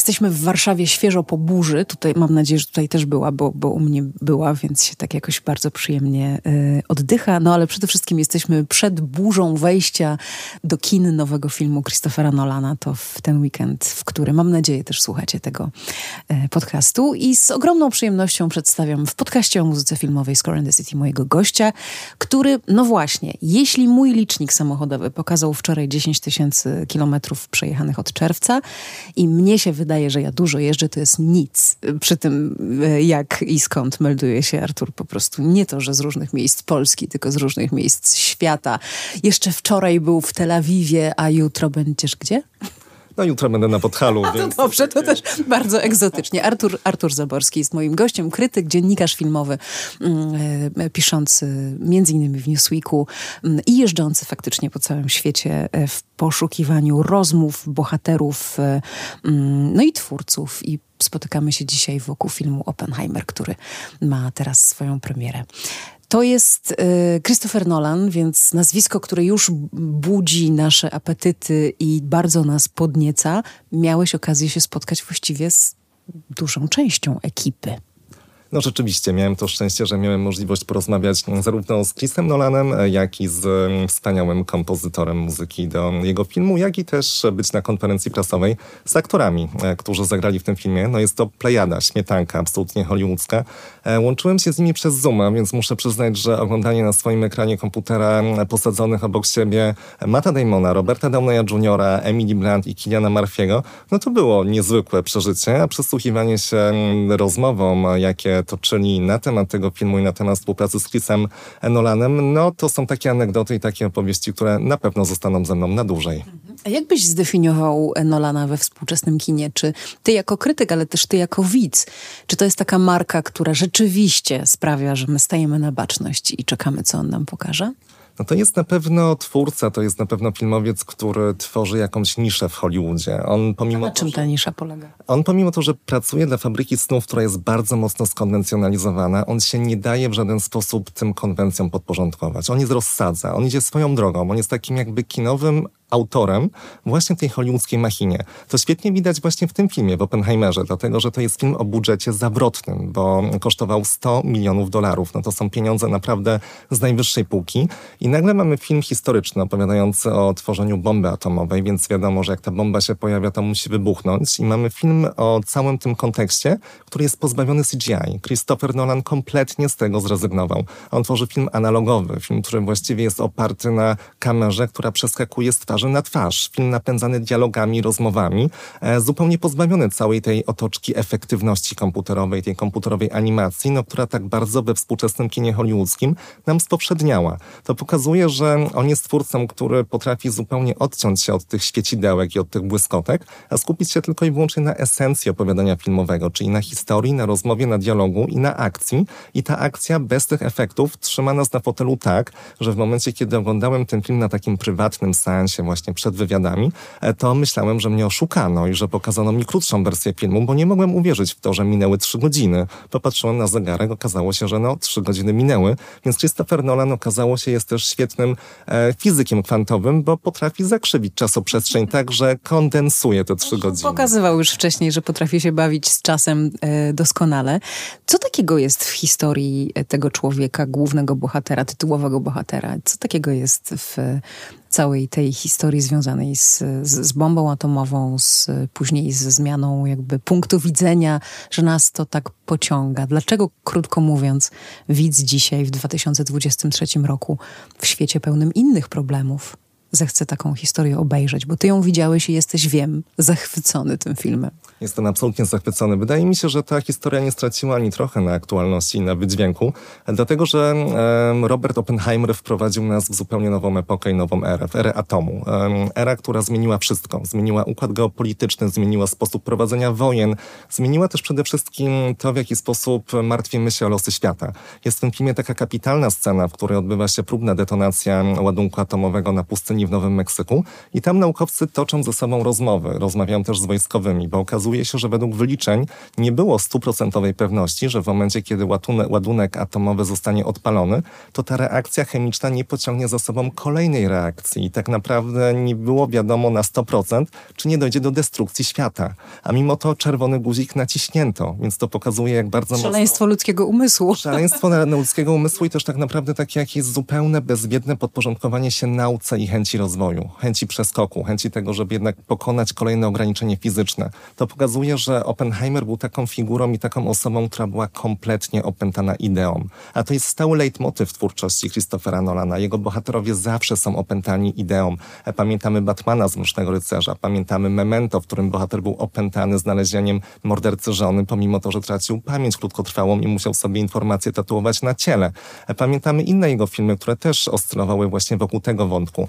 Jesteśmy w Warszawie świeżo po burzy. Tutaj mam nadzieję, że tutaj też była, bo, bo u mnie była, więc się tak jakoś bardzo przyjemnie y, oddycha. No ale przede wszystkim jesteśmy przed burzą wejścia do kin nowego filmu Christophera Nolana. To w ten weekend, w który mam nadzieję też słuchacie tego y, podcastu. I z ogromną przyjemnością przedstawiam w podcaście o muzyce filmowej Score in the City mojego gościa, który, no właśnie, jeśli mój licznik samochodowy pokazał wczoraj 10 tysięcy kilometrów przejechanych od czerwca i mnie się wydaje, że ja dużo jeżdżę, to jest nic. Przy tym e, jak i skąd melduje się Artur po prostu nie to, że z różnych miejsc Polski, tylko z różnych miejsc świata. Jeszcze wczoraj był w Tel Awiwie, a jutro będziesz gdzie? No jutro będę na Podhalu. A, więc... dobrze, to też bardzo egzotycznie. Artur, Artur Zaborski jest moim gościem, krytyk, dziennikarz filmowy, mm, e, piszący między innymi w Newsweeku mm, i jeżdżący faktycznie po całym świecie e, w poszukiwaniu rozmów, bohaterów, e, mm, no i twórców. I spotykamy się dzisiaj wokół filmu Oppenheimer, który ma teraz swoją premierę. To jest y, Christopher Nolan, więc nazwisko, które już budzi nasze apetyty i bardzo nas podnieca. Miałeś okazję się spotkać właściwie z dużą częścią ekipy. No rzeczywiście, miałem to szczęście, że miałem możliwość porozmawiać zarówno z Chrisem Nolanem, jak i z mm, wspaniałym kompozytorem muzyki do jego filmu, jak i też być na konferencji prasowej z aktorami, e, którzy zagrali w tym filmie. No jest to plejada, śmietanka, absolutnie hollywoodzka. E, łączyłem się z nimi przez Zooma, więc muszę przyznać, że oglądanie na swoim ekranie komputera posadzonych obok siebie Mata Damona, Roberta Downeya Jr., Emily Blunt i Kiliana Murphy'ego, no to było niezwykłe przeżycie, a przysłuchiwanie się rozmowom, jakie toczyli na temat tego filmu i na temat współpracy z Chrisem Nolanem, no to są takie anegdoty i takie opowieści, które na pewno zostaną ze mną na dłużej. A jak byś zdefiniował Nolana we współczesnym kinie? Czy ty jako krytyk, ale też ty jako widz? Czy to jest taka marka, która rzeczywiście sprawia, że my stajemy na baczność i czekamy, co on nam pokaże? No to jest na pewno twórca, to jest na pewno filmowiec, który tworzy jakąś niszę w Hollywoodzie. On pomimo A na czym ta nisza polega? On pomimo to, że pracuje dla fabryki snów, która jest bardzo mocno skonwencjonalizowana, on się nie daje w żaden sposób tym konwencjom podporządkować. On jest rozsadza, on idzie swoją drogą, on jest takim jakby kinowym autorem właśnie tej hollywoodzkiej machinie. To świetnie widać właśnie w tym filmie, w Oppenheimerze, dlatego że to jest film o budżecie zawrotnym, bo kosztował 100 milionów dolarów. No to są pieniądze naprawdę z najwyższej półki. I nagle mamy film historyczny opowiadający o tworzeniu bomby atomowej, więc wiadomo, że jak ta bomba się pojawia, to musi wybuchnąć. I mamy film o całym tym kontekście, który jest pozbawiony CGI. Christopher Nolan kompletnie z tego zrezygnował. On tworzy film analogowy, film, który właściwie jest oparty na kamerze, która przeskakuje z twarzy twarzy na twarz. Film napędzany dialogami, rozmowami, e, zupełnie pozbawiony całej tej otoczki efektywności komputerowej, tej komputerowej animacji, no, która tak bardzo we współczesnym kinie hollywoodzkim nam spowszedniała. To pokazuje, że on jest twórcą, który potrafi zupełnie odciąć się od tych świecidełek i od tych błyskotek, a skupić się tylko i wyłącznie na esencji opowiadania filmowego, czyli na historii, na rozmowie, na dialogu i na akcji. I ta akcja bez tych efektów trzyma nas na fotelu tak, że w momencie, kiedy oglądałem ten film na takim prywatnym seansie, właśnie przed wywiadami, e, to myślałem, że mnie oszukano i że pokazano mi krótszą wersję filmu, bo nie mogłem uwierzyć w to, że minęły trzy godziny. Popatrzyłem na zegarek, okazało się, że no trzy godziny minęły, więc Christopher Nolan okazało się jest też świetnym e, fizykiem kwantowym, bo potrafi zakrzywić czasoprzestrzeń tak, że kondensuje te trzy godziny. Pokazywał już wcześniej, że potrafi się bawić z czasem e, doskonale. Co takiego jest w historii tego człowieka, głównego bohatera, tytułowego bohatera? Co takiego jest w całej tej historii związanej z, z, z, bombą atomową, z, później ze zmianą jakby punktu widzenia, że nas to tak pociąga. Dlaczego, krótko mówiąc, widz dzisiaj w 2023 roku w świecie pełnym innych problemów zechce taką historię obejrzeć, bo ty ją widziałeś i jesteś, wiem, zachwycony tym filmem. Jestem absolutnie zachwycony. Wydaje mi się, że ta historia nie straciła ani trochę na aktualności i na wydźwięku, dlatego że Robert Oppenheimer wprowadził nas w zupełnie nową epokę i nową erę, w erę atomu. Era, która zmieniła wszystko. Zmieniła układ geopolityczny, zmieniła sposób prowadzenia wojen, zmieniła też przede wszystkim to, w jaki sposób martwimy się o losy świata. Jest w tym filmie taka kapitalna scena, w której odbywa się próbna detonacja ładunku atomowego na pustyni w Nowym Meksyku i tam naukowcy toczą ze sobą rozmowy. Rozmawiają też z wojskowymi, bo okazuje się, że według wyliczeń nie było stuprocentowej pewności, że w momencie, kiedy ładunek, ładunek atomowy zostanie odpalony, to ta reakcja chemiczna nie pociągnie za sobą kolejnej reakcji. I tak naprawdę nie było wiadomo na 100%, czy nie dojdzie do destrukcji świata. A mimo to czerwony guzik naciśnięto, więc to pokazuje, jak bardzo Szaleństwo mocno... ludzkiego umysłu. Szaleństwo ludzkiego umysłu i też tak naprawdę takie jakieś zupełne, bezwiedne podporządkowanie się nauce i chęci rozwoju, chęci przeskoku, chęci tego, żeby jednak pokonać kolejne ograniczenie fizyczne. To pokazuje, że Oppenheimer był taką figurą i taką osobą, która była kompletnie opętana ideą. A to jest stały leitmotyw twórczości Christophera Nolana. Jego bohaterowie zawsze są opętani ideą. E, pamiętamy Batmana z Mrocznego Rycerza, pamiętamy Memento, w którym bohater był opętany znalezieniem mordercy żony, pomimo to, że tracił pamięć krótkotrwałą i musiał sobie informacje tatuować na ciele. E, pamiętamy inne jego filmy, które też oscylowały właśnie wokół tego wątku.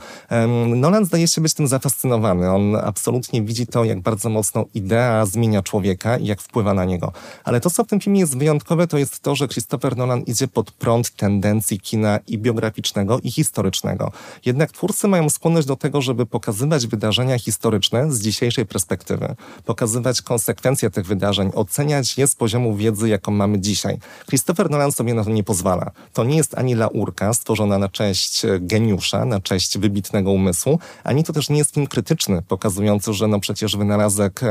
Nolan zdaje się być tym zafascynowany. On absolutnie widzi to, jak bardzo mocno idea zmienia człowieka i jak wpływa na niego. Ale to, co w tym filmie jest wyjątkowe, to jest to, że Christopher Nolan idzie pod prąd tendencji kina i biograficznego, i historycznego. Jednak twórcy mają skłonność do tego, żeby pokazywać wydarzenia historyczne z dzisiejszej perspektywy, pokazywać konsekwencje tych wydarzeń, oceniać je z poziomu wiedzy, jaką mamy dzisiaj. Christopher Nolan sobie na to nie pozwala. To nie jest ani laurka stworzona na cześć geniusza, na cześć wybitnego umysłu, ani to też nie jest film krytyczny, pokazujący, że no przecież wynalazek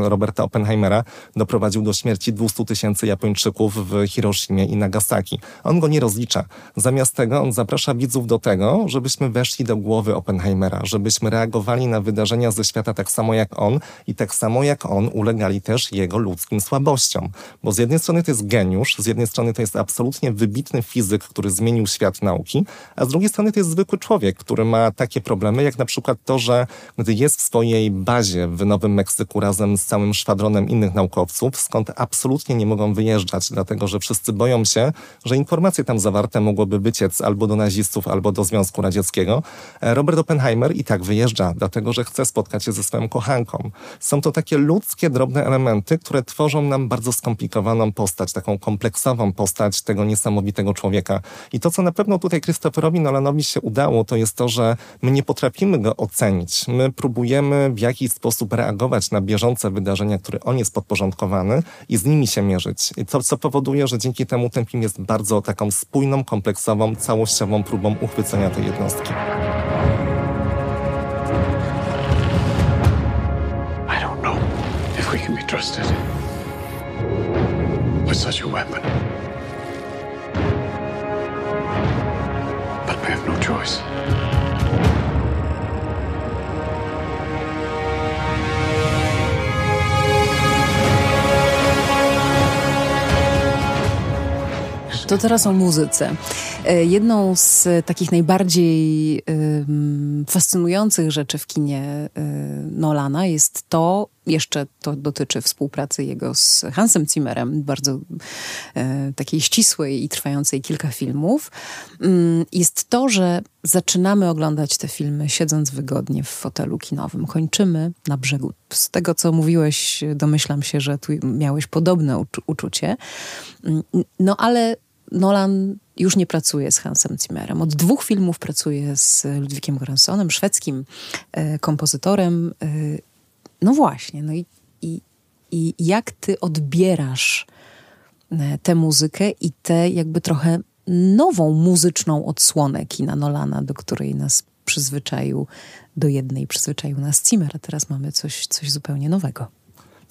Roberta Oppenheimera doprowadził do śmierci 200 tysięcy Japończyków w Hiroshimie i Nagasaki. On go nie rozlicza. Zamiast tego on zaprasza widzów do tego, żebyśmy weszli do głowy Oppenheimera, żebyśmy reagowali na wydarzenia ze świata tak samo jak on i tak samo jak on ulegali też jego ludzkim słabościom. Bo z jednej strony to jest geniusz, z jednej strony to jest absolutnie wybitny fizyk, który zmienił świat nauki, a z drugiej strony to jest zwykły człowiek, który ma takie problemy, jak na przykład to, że gdy jest w swojej bazie w Nowym Meksyku razem z całym szwadronem innych naukowców, skąd absolutnie nie mogą wyjeżdżać, dlatego że wszyscy boją się, że informacje tam zawarte mogłoby wyciec albo do nazistów, albo do Związku Radzieckiego. E, Robert Oppenheimer i tak wyjeżdża, dlatego że chce spotkać się ze swoją kochanką. Są to takie ludzkie, drobne elementy, które tworzą nam bardzo skomplikowaną postać, taką kompleksową postać tego niesamowitego człowieka. I to, co na pewno tutaj Christopherowi Nolanowi się udało, to jest to, że my nie potrafimy go ocenić. My próbujemy w jakiś sposób reagować na bieżące wydarzenia, które on jest podporządkowany i z nimi się mierzyć. I to, co powoduje, że dzięki temu ten film jest bardzo taką spójną, kompleksową, całościową próbą uchwycenia tej jednostki. I don't know if we can be trusted with such a weapon. But we have no choice. To teraz o muzyce. E, jedną z takich najbardziej fascynujących rzeczy w kinie e, Nolana jest to, jeszcze to dotyczy współpracy jego z Hansem Zimmerem, bardzo e, takiej ścisłej i trwającej kilka filmów, mm, jest to, że zaczynamy oglądać te filmy siedząc wygodnie w fotelu kinowym. Kończymy na brzegu. Z tego, co mówiłeś, domyślam się, że tu miałeś podobne uczucie. Mm, no ale Nolan już nie pracuje z Hansem Zimmerem. Od dwóch filmów pracuje z Ludwikiem Göransonem, szwedzkim e, kompozytorem. E, no właśnie, no i, i, i jak ty odbierasz e, tę muzykę i tę jakby trochę nową muzyczną odsłonę kina Nolana, do której nas przyzwyczaił do jednej, przyzwyczaił nas Zimmer, a teraz mamy coś, coś zupełnie nowego.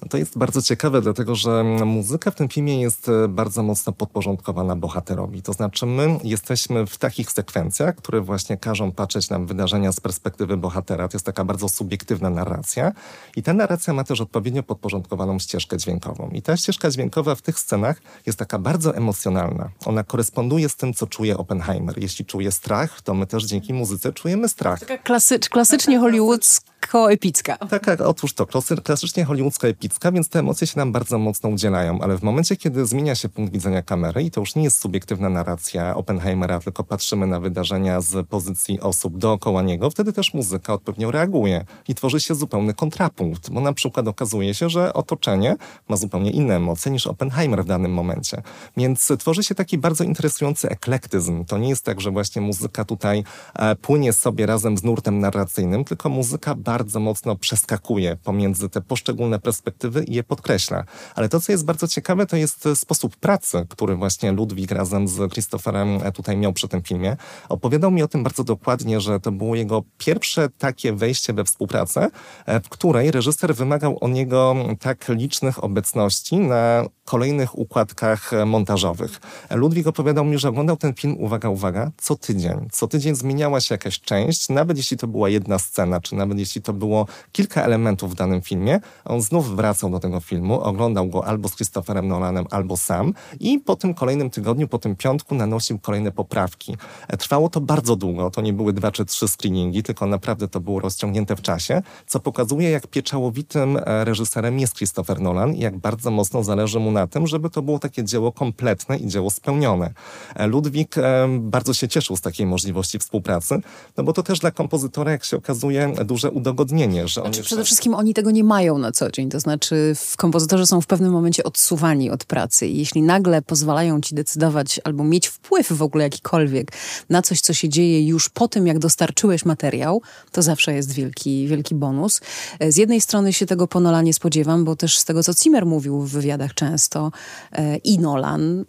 No to jest bardzo ciekawe, dlatego że muzyka w tym filmie jest e, bardzo mocno podporządkowana bohaterowi. To znaczy, my jesteśmy w takich sekwencjach, które właśnie każą patrzeć na wydarzenia z perspektywy bohatera. To jest taka bardzo subiektywna narracja. I ta narracja ma też odpowiednio podporządkowaną ścieżkę dźwiękową. I ta ścieżka dźwiękowa w tych scenach jest taka bardzo emocjonalna. Ona koresponduje z tym, co czuje Oppenheimer. Jeśli czuje strach, to my też dzięki muzyce czujemy strach. Taka klasycz, klasycznie hollywoodzka hollywoodzko-epicka. Tak, tak, otóż to, klasycznie hollywoodzko-epicka, więc te emocje się nam bardzo mocno udzielają, ale w momencie, kiedy zmienia się punkt widzenia kamery i to już nie jest subiektywna narracja Oppenheimera, tylko patrzymy na wydarzenia z pozycji osób dookoła niego, wtedy też muzyka odpowiednio reaguje i tworzy się zupełny kontrapunkt, bo na przykład okazuje się, że otoczenie ma zupełnie inne emocje niż Oppenheimer w danym momencie. Więc tworzy się taki bardzo interesujący eklektyzm. To nie jest tak, że właśnie muzyka tutaj e, płynie sobie razem z nurtem narracyjnym, tylko muzyka bardzo mocno przeskakuje pomiędzy te poszczególne perspektywy i je podkreśla. Ale to, co jest bardzo ciekawe, to jest sposób pracy, który właśnie Ludwik razem z Christopherem e, tutaj miał przy tym filmie. Opowiadał mi o tym bardzo dokładnie, że to było jego pierwsze takie wejście we współpracę, e, w której reżyser wymagał od niego tak licznych obecności na kolejnych układkach e, montażowych. Ludwik opowiadał mi, że oglądał ten film, uwaga, uwaga, co tydzień. Co tydzień zmieniała się jakaś część, nawet jeśli to była jedna scena, czy nawet jeśli to było kilka elementów w danym filmie, on znów wracał do tego filmu, oglądał go albo z Christopherem Nolanem, albo sam i po tym kolejnym tygodniu, po tym piątku nanosił kolejne poprawki. E, trwało to bardzo długo, to nie były dwa czy trzy screeningi, tylko naprawdę to było rozciągnięte w czasie, co pokazuje, jak pieczałowitym e, reżyserem jest Christopher Nolan i jak bardzo mocno zależy mu na tym, żeby to było takie dzieło kompletne i dzieło spełnione. E, Ludwik bardzo się cieszył z takiej możliwości współpracy, no bo to też dla kompozytora, jak się okazuje, duże udogodnienie. Że znaczy, przede wszystkim oni tego nie mają na co dzień, to znaczy kompozytorzy są w pewnym momencie odsuwani od pracy i jeśli nagle pozwalają ci decydować albo mieć wpływ w ogóle jakikolwiek na coś, co się dzieje już po tym, jak dostarczyłeś materiał, to zawsze jest wielki, wielki bonus. E, z jednej strony się tego po Nolanie spodziewam, bo też z tego, co Zimmer mówił w wywiadach często e, i Nolan, e,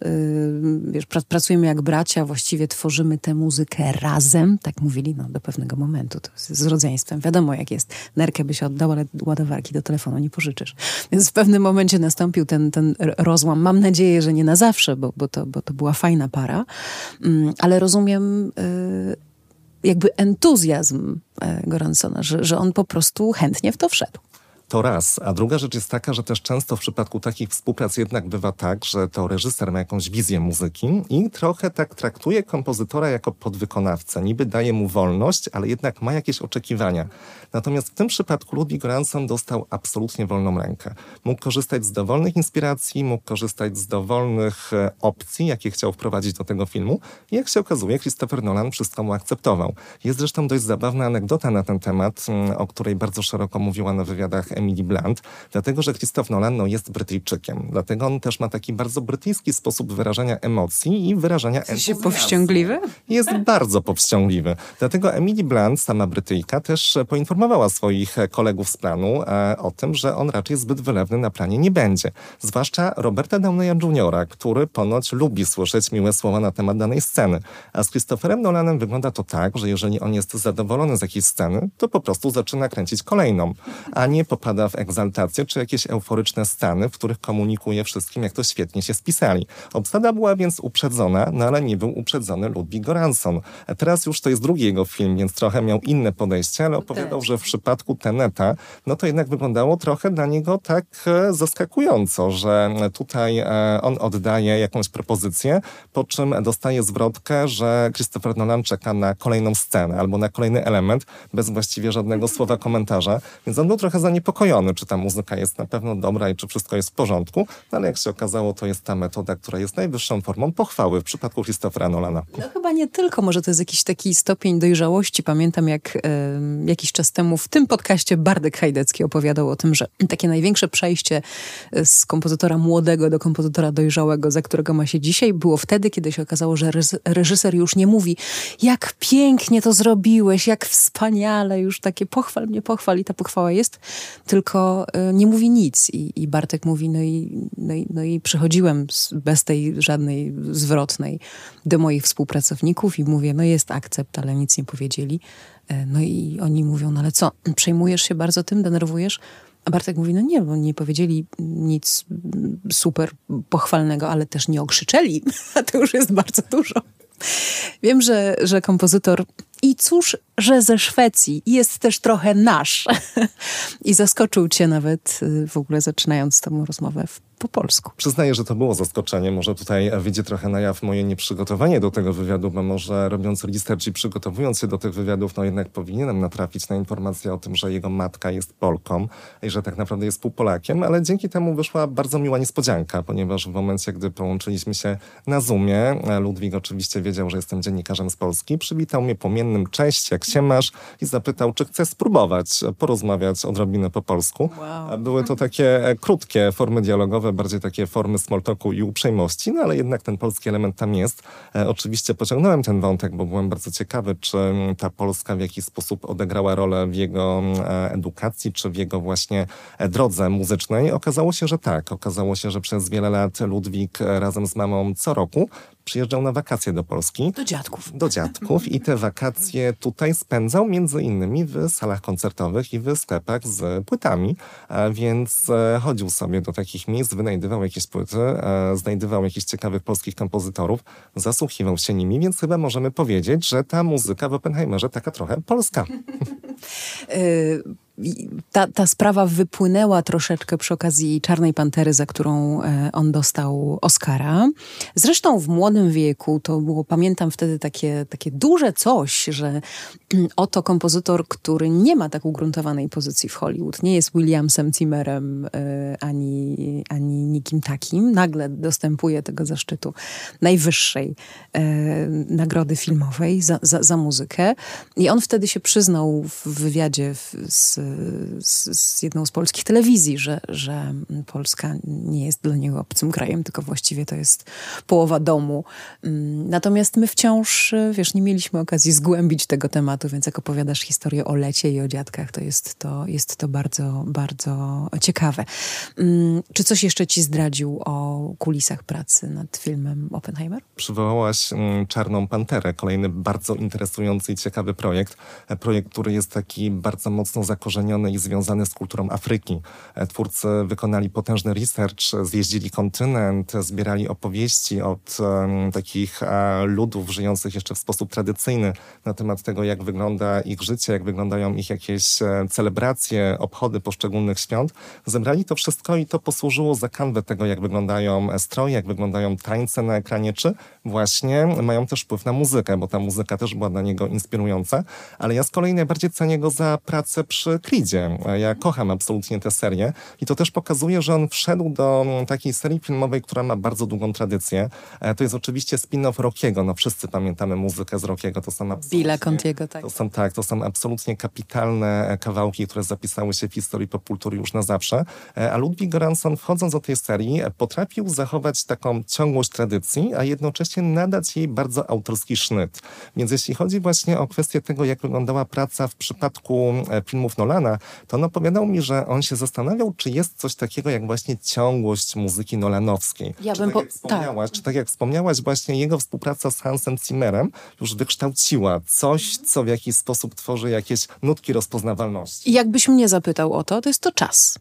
wiesz, pracujemy jak bracia, właściwie tworzymy tę muzykę razem, tak mówili no, do pewnego momentu, to z rodzeństwem. Wiadomo jak jest, nerkę by się oddał, ale ładowarki do telefonu nie pożyczysz. Więc w pewnym momencie nastąpił ten, ten rozłam. Mam nadzieję, że nie na zawsze, bo, bo, to, bo to była fajna para, mm, ale rozumiem y, jakby entuzjazm e, Goransona, że, że on po prostu chętnie w to wszedł. To raz. A druga rzecz jest taka, że też często w przypadku takich współprac jednak bywa tak, że to reżyser ma jakąś wizję muzyki i trochę tak traktuje kompozytora jako podwykonawcę. Niby daje mu wolność, ale jednak ma jakieś oczekiwania. Natomiast w tym przypadku Ludwig Göransson dostał absolutnie wolną rękę. Mógł korzystać z dowolnych inspiracji, mógł korzystać z dowolnych e, opcji, jakie chciał wprowadzić do tego filmu. I jak się okazuje, Christopher Nolan wszystko mu akceptował. Jest zresztą dość zabawna anegdota na ten temat, mm, o której bardzo szeroko mówiła na wywiadach Emily Blunt, dlatego że Christoph Nolan no, jest Brytyjczykiem. Dlatego on też ma taki bardzo brytyjski sposób wyrażania emocji i wyrażania entuzjazmu. Jest powściągliwy? Jest bardzo powściągliwy. Dlatego Emily Blunt, sama Brytyjka, też poinformowała swoich kolegów z planu e, o tym, że on raczej zbyt wylewny na planie nie będzie. Zwłaszcza Roberta Downeya Jr., który ponoć lubi słyszeć miłe słowa na temat danej sceny. A z Christopherem Nolanem wygląda to tak, że jeżeli on jest zadowolony z jakiejś sceny, to po prostu zaczyna kręcić kolejną, a nie po popada w egzaltację czy jakieś euforyczne stany, w których komunikuje wszystkim, jak to świetnie się spisali. Obsada była więc uprzedzona, no ale nie był uprzedzony Ludwig Goranson. Teraz już to jest drugi jego film, więc trochę miał inne podejście, ale opowiadał, że w przypadku Teneta, no to jednak wyglądało trochę dla niego tak e, zaskakująco, że tutaj e, on oddaje jakąś propozycję, po czym dostaje zwrotkę, że Christopher Nolan czeka na kolejną scenę albo na kolejny element, bez właściwie żadnego słowa komentarza, więc on był trochę zaniepokojony czy ta muzyka jest na pewno dobra i czy wszystko jest w porządku, no ale jak się okazało, to jest ta metoda, która jest najwyższą formą pochwały w przypadku Christophera Nolana. No chyba nie tylko, może to jest jakiś taki stopień dojrzałości. Pamiętam, jak e, jakiś czas temu w tym podcaście Bardek Hajdecki opowiadał o tym, że takie największe przejście z kompozytora młodego do kompozytora dojrzałego, za którego ma się dzisiaj, było wtedy, kiedy się okazało, że reżyser już nie mówi, jak pięknie to zrobiłeś, jak wspaniale, już takie pochwal mnie, pochwal i ta pochwała jest, tylko e, nie mówi nic. I, i Bartek mówi, no i, no, i, no i przychodziłem bez tej żadnej zwrotnej do moich współpracowników i mówię, no jest akcept, ale nic nie powiedzieli. E, no i oni mówią, no ale co, przejmujesz się bardzo tym, denerwujesz? A Bartek mówi, no nie, bo nie powiedzieli nic super pochwalnego, ale też nie okrzyczeli, a to już jest bardzo dużo. Wiem, że, że kompozytor I cóż, że ze Szwecji jest też trochę nasz. I zaskoczył cię nawet y, w ogóle zaczynając tę rozmowę po polsku. Przyznaję, że to było zaskoczenie. Może tutaj wyjdzie trochę na jaw moje nieprzygotowanie do tego wywiadu, bo może robiąc research i przygotowując się do tych wywiadów, no jednak powinienem natrafić na informację o tym, że jego matka jest Polką i że tak naprawdę jest półpolakiem, ale dzięki temu wyszła bardzo miła niespodzianka, ponieważ w momencie, gdy połączyliśmy się na Zoomie, Ludwik oczywiście wiedział, że jestem dziennikarzem z Polski, przywitał mnie pomiennym cześć, jak się masz i zapytał, czy chcę spróbować porozmawiać odrobinę po polsku. Wow. Były to takie e, krótkie formy dialogowe, bardziej takie formy smalltalku i uprzejmości, no ale jednak ten polski element tam jest. E, oczywiście pociągnąłem ten wątek, bo byłem bardzo ciekawy, czy ta Polska w jakiś sposób odegrała rolę w jego e, edukacji, czy w jego właśnie e, drodze muzycznej. Okazało się, że tak. Okazało się, że przez wiele lat Ludwik razem z mamą co roku przyjeżdżał na wakacje do Polski. Do dziadków. Do dziadków i te wakacje tutaj spędzał między innymi w salach koncertowych i w sklepach z płytami, więc chodził sobie do takich miejsc, wynajdywał jakieś płyty, e, znajdywał jakichś ciekawych polskich kompozytorów, zasłuchiwał się nimi, więc chyba możemy powiedzieć, że ta muzyka w Oppenheimerze taka trochę polska. Ta, ta sprawa wypłynęła troszeczkę przy okazji Czarnej Pantery, za którą e, on dostał Oscara. Zresztą w młodym wieku to było, pamiętam wtedy takie, takie duże coś, że oto kompozytor, który nie ma tak ugruntowanej pozycji w Hollywood, nie jest Williamsem Zimmerem e, ani, ani nikim takim, nagle dostępuje tego zaszczytu najwyższej e, nagrody filmowej za, za, za muzykę. I on wtedy się przyznał w wywiadzie z z, jedną z polskich telewizji, że, że Polska nie jest dla niego obcym krajem, tylko właściwie to jest połowa domu. Mm, natomiast my wciąż, wiesz, nie mieliśmy okazji zgłębić tego tematu, więc jak opowiadasz historię o lecie i o dziadkach, to jest to, jest to bardzo, bardzo ciekawe. Mm, czy coś jeszcze ci zdradził o kulisach pracy nad filmem Oppenheimer? Przywołałaś mm, Czarną Panterę, kolejny bardzo interesujący i ciekawy projekt. E, projekt, który jest taki bardzo mocno zakorzeniony zakorzenione i związane z kulturą Afryki. E, twórcy wykonali potężny research, zjeździli kontynent, zbierali opowieści od um, takich uh, ludów żyjących jeszcze w sposób tradycyjny na temat tego, jak wygląda ich życie, jak wyglądają ich jakieś e, celebracje, obchody poszczególnych świąt. Zebrali to wszystko i to posłużyło za kanwę tego, jak wyglądają stroje, jak wyglądają tańce na ekranie, czy właśnie mają też wpływ na muzykę, bo ta muzyka też była dla niego inspirująca. Ale ja z kolei najbardziej cenię go za pracę przy Creedzie. Ja kocham absolutnie tę serię i to też pokazuje, że on wszedł do takiej serii filmowej, która ma bardzo długą tradycję. E, to jest oczywiście spin-off Rockiego. No wszyscy pamiętamy muzykę z Rockiego. To są Billa Contiego, tak. To są, tak, to są absolutnie kapitalne e, kawałki, które zapisały się w historii popkultury już na zawsze. E, a Ludwig Göransson wchodząc do tej serii potrafił zachować taką ciągłość tradycji, a jednocześnie nadać jej bardzo autorski sznyt. Więc jeśli chodzi właśnie o kwestię tego, jak wyglądała praca w przypadku filmów Nolana, Nolana, to on opowiadał mi, że on się zastanawiał, czy jest coś takiego jak właśnie ciągłość muzyki nolanowskiej. Ja czy bym tak, po... jak wspomniałaś, tak. czy tak jak wspomniałaś, właśnie jego współpraca z Hansem Zimmerem już wykształciła coś, co w jakiś sposób tworzy jakieś nutki rozpoznawalności. I jakbyś mnie zapytał o to, to jest to czas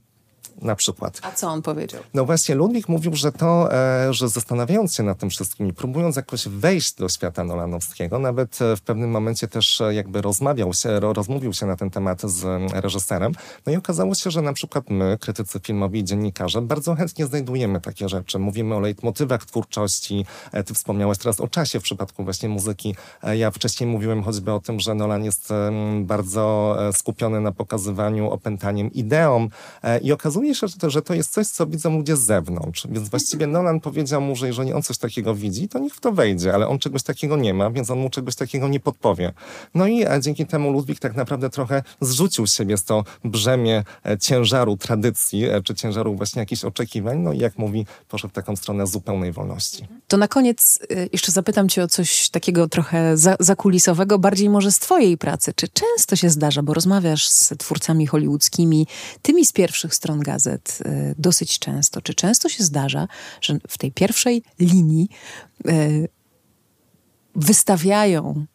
na przykład. A co on powiedział? No właśnie, Ludwik mówił, że to, e, że zastanawiając się nad tym wszystkim i próbując jakoś wejść do świata Nolanowskiego, nawet e, w pewnym momencie też e, jakby rozmawiał się, rozmówił się na ten temat z reżyserem, no i okazało się, że na przykład my, krytycy filmowi i dziennikarze, bardzo chętnie znajdujemy takie rzeczy. Mówimy o leitmotywach twórczości, ty wspomniałeś teraz o czasie w przypadku właśnie muzyki. Ja wcześniej mówiłem choćby o tym, że Nolan jest bardzo skupiony na pokazywaniu, opętaniem ideą i okazuje się, że to, że to jest coś, co widzą ludzie z zewnątrz. Więc właściwie Nolan powiedział mu, że jeżeli on coś takiego widzi, to niech w to wejdzie, ale on czegoś takiego nie ma, więc on mu czegoś takiego nie podpowie. No i a dzięki temu Ludwik tak naprawdę trochę zrzucił z siebie to brzemię e, ciężaru tradycji, e, czy ciężaru właśnie jakichś oczekiwań. No i jak mówi, poszedł w taką stronę zupełnej wolności. To na koniec e, jeszcze zapytam cię o coś takiego trochę za, zakulisowego, bardziej może z twojej pracy. Czy często się zdarza, bo rozmawiasz z twórcami hollywoodzkimi, tymi z pierwszych stron gazet y, dosyć często. Czy często się zdarza, że w tej pierwszej linii y, wystawiają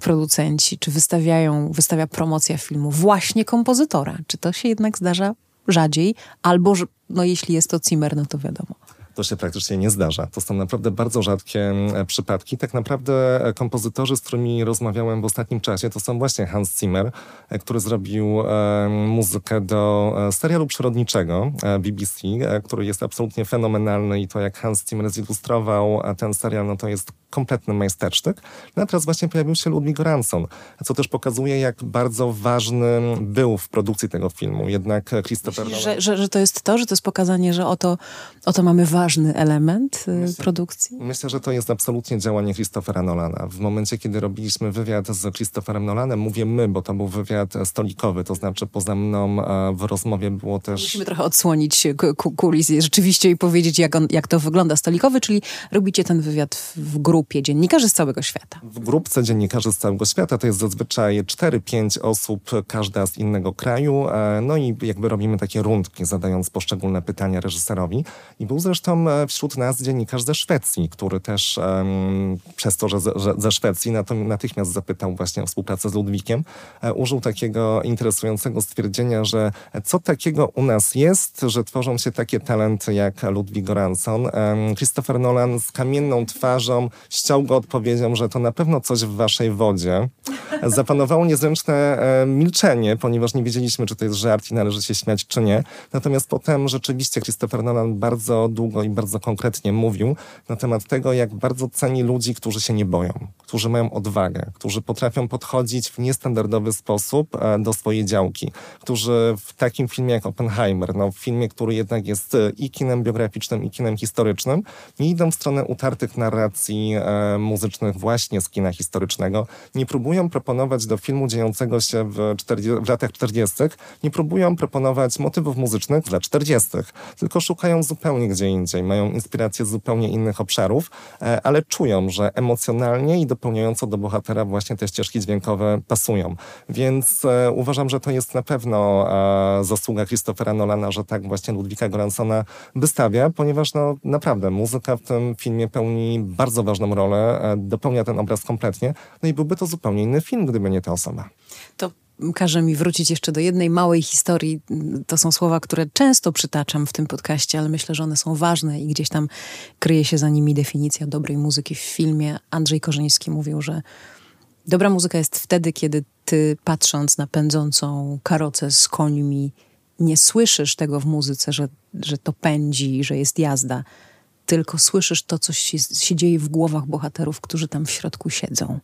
producenci, czy wystawiają, wystawia promocja filmu właśnie kompozytora? Czy to się jednak zdarza rzadziej? Albo, no jeśli jest to Zimmer, no to wiadomo. To się praktycznie nie zdarza. To są naprawdę bardzo rzadkie przypadki. Tak naprawdę kompozytorzy, z którymi rozmawiałem w ostatnim czasie, to są właśnie Hans Zimmer, który zrobił muzykę do serialu przyrodniczego BBC, który jest absolutnie fenomenalny i to jak Hans Zimmer zilustrował ten serial, no to jest kompletny majstersztyk. No a teraz właśnie pojawił się Ludwig Göransson, co też pokazuje, jak bardzo ważny był w produkcji tego filmu. Jednak Christopher Myślisz, że, że, że, to jest to, że to jest pokazanie, że oto, oto mamy ważny element y, myślę, produkcji? Myślę, że to jest absolutnie działanie Christophera Nolana. W momencie, kiedy robiliśmy wywiad z Christopherem Nolanem, mówię my, bo to był wywiad stolikowy, to znaczy poza mną w rozmowie było też... Musimy trochę odsłonić kulis rzeczywiście i powiedzieć, jak, on, jak to wygląda stolikowy, czyli robicie ten wywiad w grupie grupie dziennikarzy z całego świata? W grupce dziennikarzy z całego świata to jest zazwyczaj 4-5 osób, każda z innego kraju. E, no i jakby robimy takie rundki, zadając poszczególne pytania reżyserowi. I był zresztą e, wśród nas dziennikarz ze Szwecji, który też um, przez to, że, że ze Szwecji natychmiast zapytał właśnie o współpracę z Ludwikiem, e, użył takiego interesującego stwierdzenia, że co takiego u nas jest, że tworzą się takie talenty jak Ludwig Goranson. Christopher Nolan z kamienną twarzą ściął go odpowiedzią, że to na pewno coś w waszej wodzie. Zapanowało niezręczne e, milczenie, ponieważ nie wiedzieliśmy, czy to jest żart i należy się śmiać, czy nie. Natomiast potem rzeczywiście Christopher Nolan bardzo długo i bardzo konkretnie mówił na temat tego, jak bardzo ceni ludzi, którzy się nie boją, którzy mają odwagę, którzy potrafią podchodzić w niestandardowy sposób e, do swojej działki, którzy w takim filmie jak Oppenheimer, no w filmie, który jednak jest e, i kinem biograficznym, i kinem historycznym, nie idą w stronę utartych narracji muzycznych właśnie z kina historycznego, nie próbują proponować do filmu dziejącego się w, 40, w latach 40., nie próbują proponować motywów muzycznych w latach 40., tylko szukają zupełnie gdzie indziej, mają inspiracje z zupełnie innych obszarów, e, ale czują, że emocjonalnie i dopełniająco do bohatera właśnie te ścieżki dźwiękowe pasują. Więc e, uważam, że to jest na pewno e, zasługa Christophera Nolana, że tak właśnie Ludwika Goransona wystawia, ponieważ no naprawdę muzyka w tym filmie pełni bardzo ważną rolę, e, dopełnia ten obraz kompletnie. No i byłby to zupełnie inny film, gdyby nie ta osoba. To każe mi wrócić jeszcze do jednej małej historii. To są słowa, które często przytaczam w tym podcaście, ale myślę, że one są ważne i gdzieś tam kryje się za nimi definicja dobrej muzyki w filmie. Andrzej Korzyński mówił, że dobra muzyka jest wtedy, kiedy ty patrząc na pędzącą karocę z końmi, nie słyszysz tego w muzyce, że, że to pędzi, że jest jazda, tylko słyszysz to, co się, się, dzieje w głowach bohaterów, którzy tam w środku siedzą.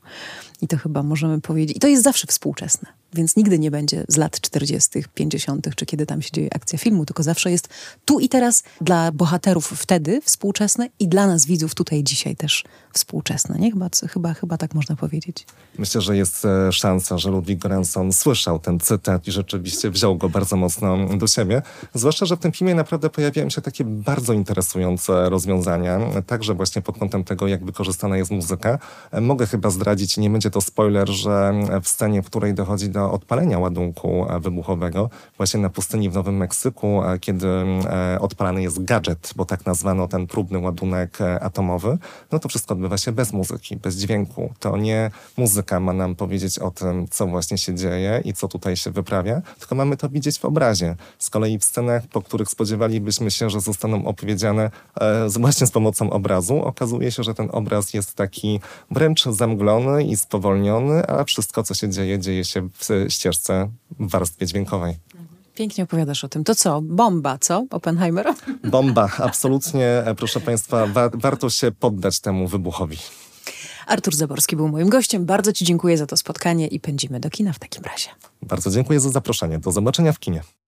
I to chyba możemy powiedzieć. I to jest zawsze współczesne, więc nigdy nie będzie z lat 40., 50., czy kiedy tam się dzieje akcja filmu, tylko zawsze jest tu i teraz dla bohaterów wtedy współczesne i dla nas widzów tutaj dzisiaj też współczesne. Nie? Chyba, chyba, chyba tak można powiedzieć. Myślę, że jest e, szansa, że Ludwig Göransson słyszał ten cytat i rzeczywiście wziął go bardzo mocno do siebie. Zwłaszcza, że w tym filmie naprawdę pojawiają się takie bardzo interesujące rozwiązania, także właśnie pod kątem tego, jak wykorzystana jest muzyka. E, mogę chyba zdradzić, nie będzie to spoiler, że w scenie, w której dochodzi do odpalenia ładunku e, wybuchowego, właśnie na pustyni w Nowym Meksyku, kiedy odpalany jest gadżet, bo tak nazwano ten próbny ładunek atomowy, no to wszystko odbywa się bez muzyki, bez dźwięku. To nie muzyka ma nam powiedzieć o tym, co właśnie się dzieje i co tutaj się wyprawia, tylko mamy to widzieć w obrazie. Z kolei w scenach, po których spodziewalibyśmy się, że zostaną opowiedziane e, właśnie z pomocą obrazu, okazuje się, że ten obraz jest taki wręcz zamglony i spowolniony, a wszystko, co się dzieje, dzieje się w ścieżce w warstwie dźwiękowej. Pięknie opowiadasz o tym. To co? Bomba, co? Oppenheimer? Bomba, absolutnie. Proszę Państwa, wa warto się poddać temu wybuchowi. Artur Zaborski był moim gościem. Bardzo Ci dziękuję za to spotkanie i pędzimy do kina w takim razie. Bardzo dziękuję za zaproszenie. Do zobaczenia w kinie.